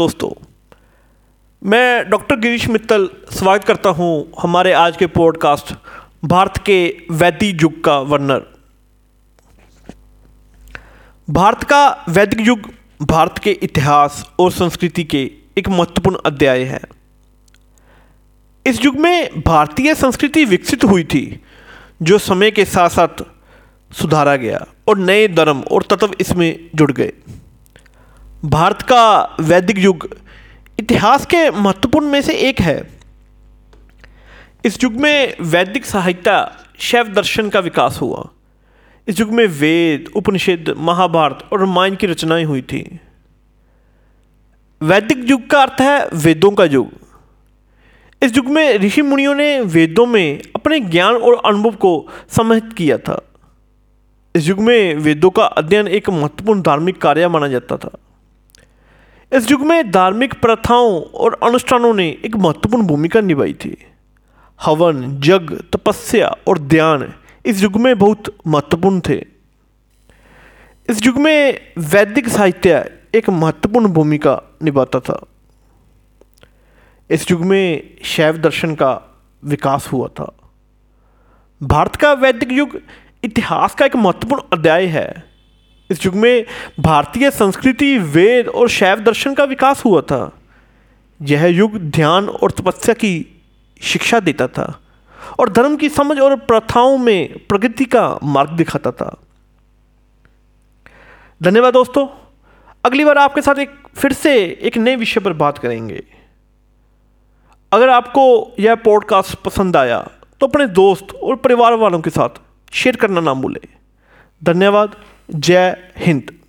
दोस्तों, मैं डॉक्टर गिरीश मित्तल स्वागत करता हूँ हमारे आज के पॉडकास्ट भारत के वैदिक युग का वर्णन। भारत का वैदिक युग भारत के इतिहास और संस्कृति के एक महत्वपूर्ण अध्याय है। इस युग में भारतीय संस्कृति विकसित हुई थी, जो समय के साथ साथ सुधारा गया और नए धर्म और तत्व इसमें जुड़ गए। भारत का वैदिक युग इतिहास के महत्वपूर्ण में से एक है। इस युग में वैदिक साहित्य शैव दर्शन का विकास हुआ। इस युग में वेद, उपनिषद, महाभारत और रामायण की रचनाएँ हुई थी। वैदिक युग का अर्थ है वेदों का युग। इस युग में ऋषि मुनियों ने वेदों में अपने ज्ञान और अनुभव को समाहित किया था। इस युग में वेदों का अध्ययन एक महत्वपूर्ण धार्मिक कार्य माना जाता था। इस युग में धार्मिक प्रथाओं और अनुष्ठानों ने एक महत्वपूर्ण भूमिका निभाई थी। हवन जग तपस्या और ध्यान इस युग में बहुत महत्वपूर्ण थे। इस युग में वैदिक साहित्य एक महत्वपूर्ण भूमिका निभाता था। इस युग में शैव दर्शन का विकास हुआ था। भारत का वैदिक युग इतिहास का एक महत्वपूर्ण अध्याय है। इस युग में भारतीय संस्कृति, वेद और शैव दर्शन का विकास हुआ था। यह युग ध्यान और तपस्या की शिक्षा देता था और धर्म की समझ और प्रथाओं में प्रगति का मार्ग दिखाता था। धन्यवाद दोस्तों। अगली बार आपके साथ एक फिर से एक नए विषय पर बात करेंगे। अगर आपको यह पॉडकास्ट पसंद आया तो अपने दोस्त और परिवार वालों के साथ शेयर करना ना भूलें। धन्यवाद जय हिंद।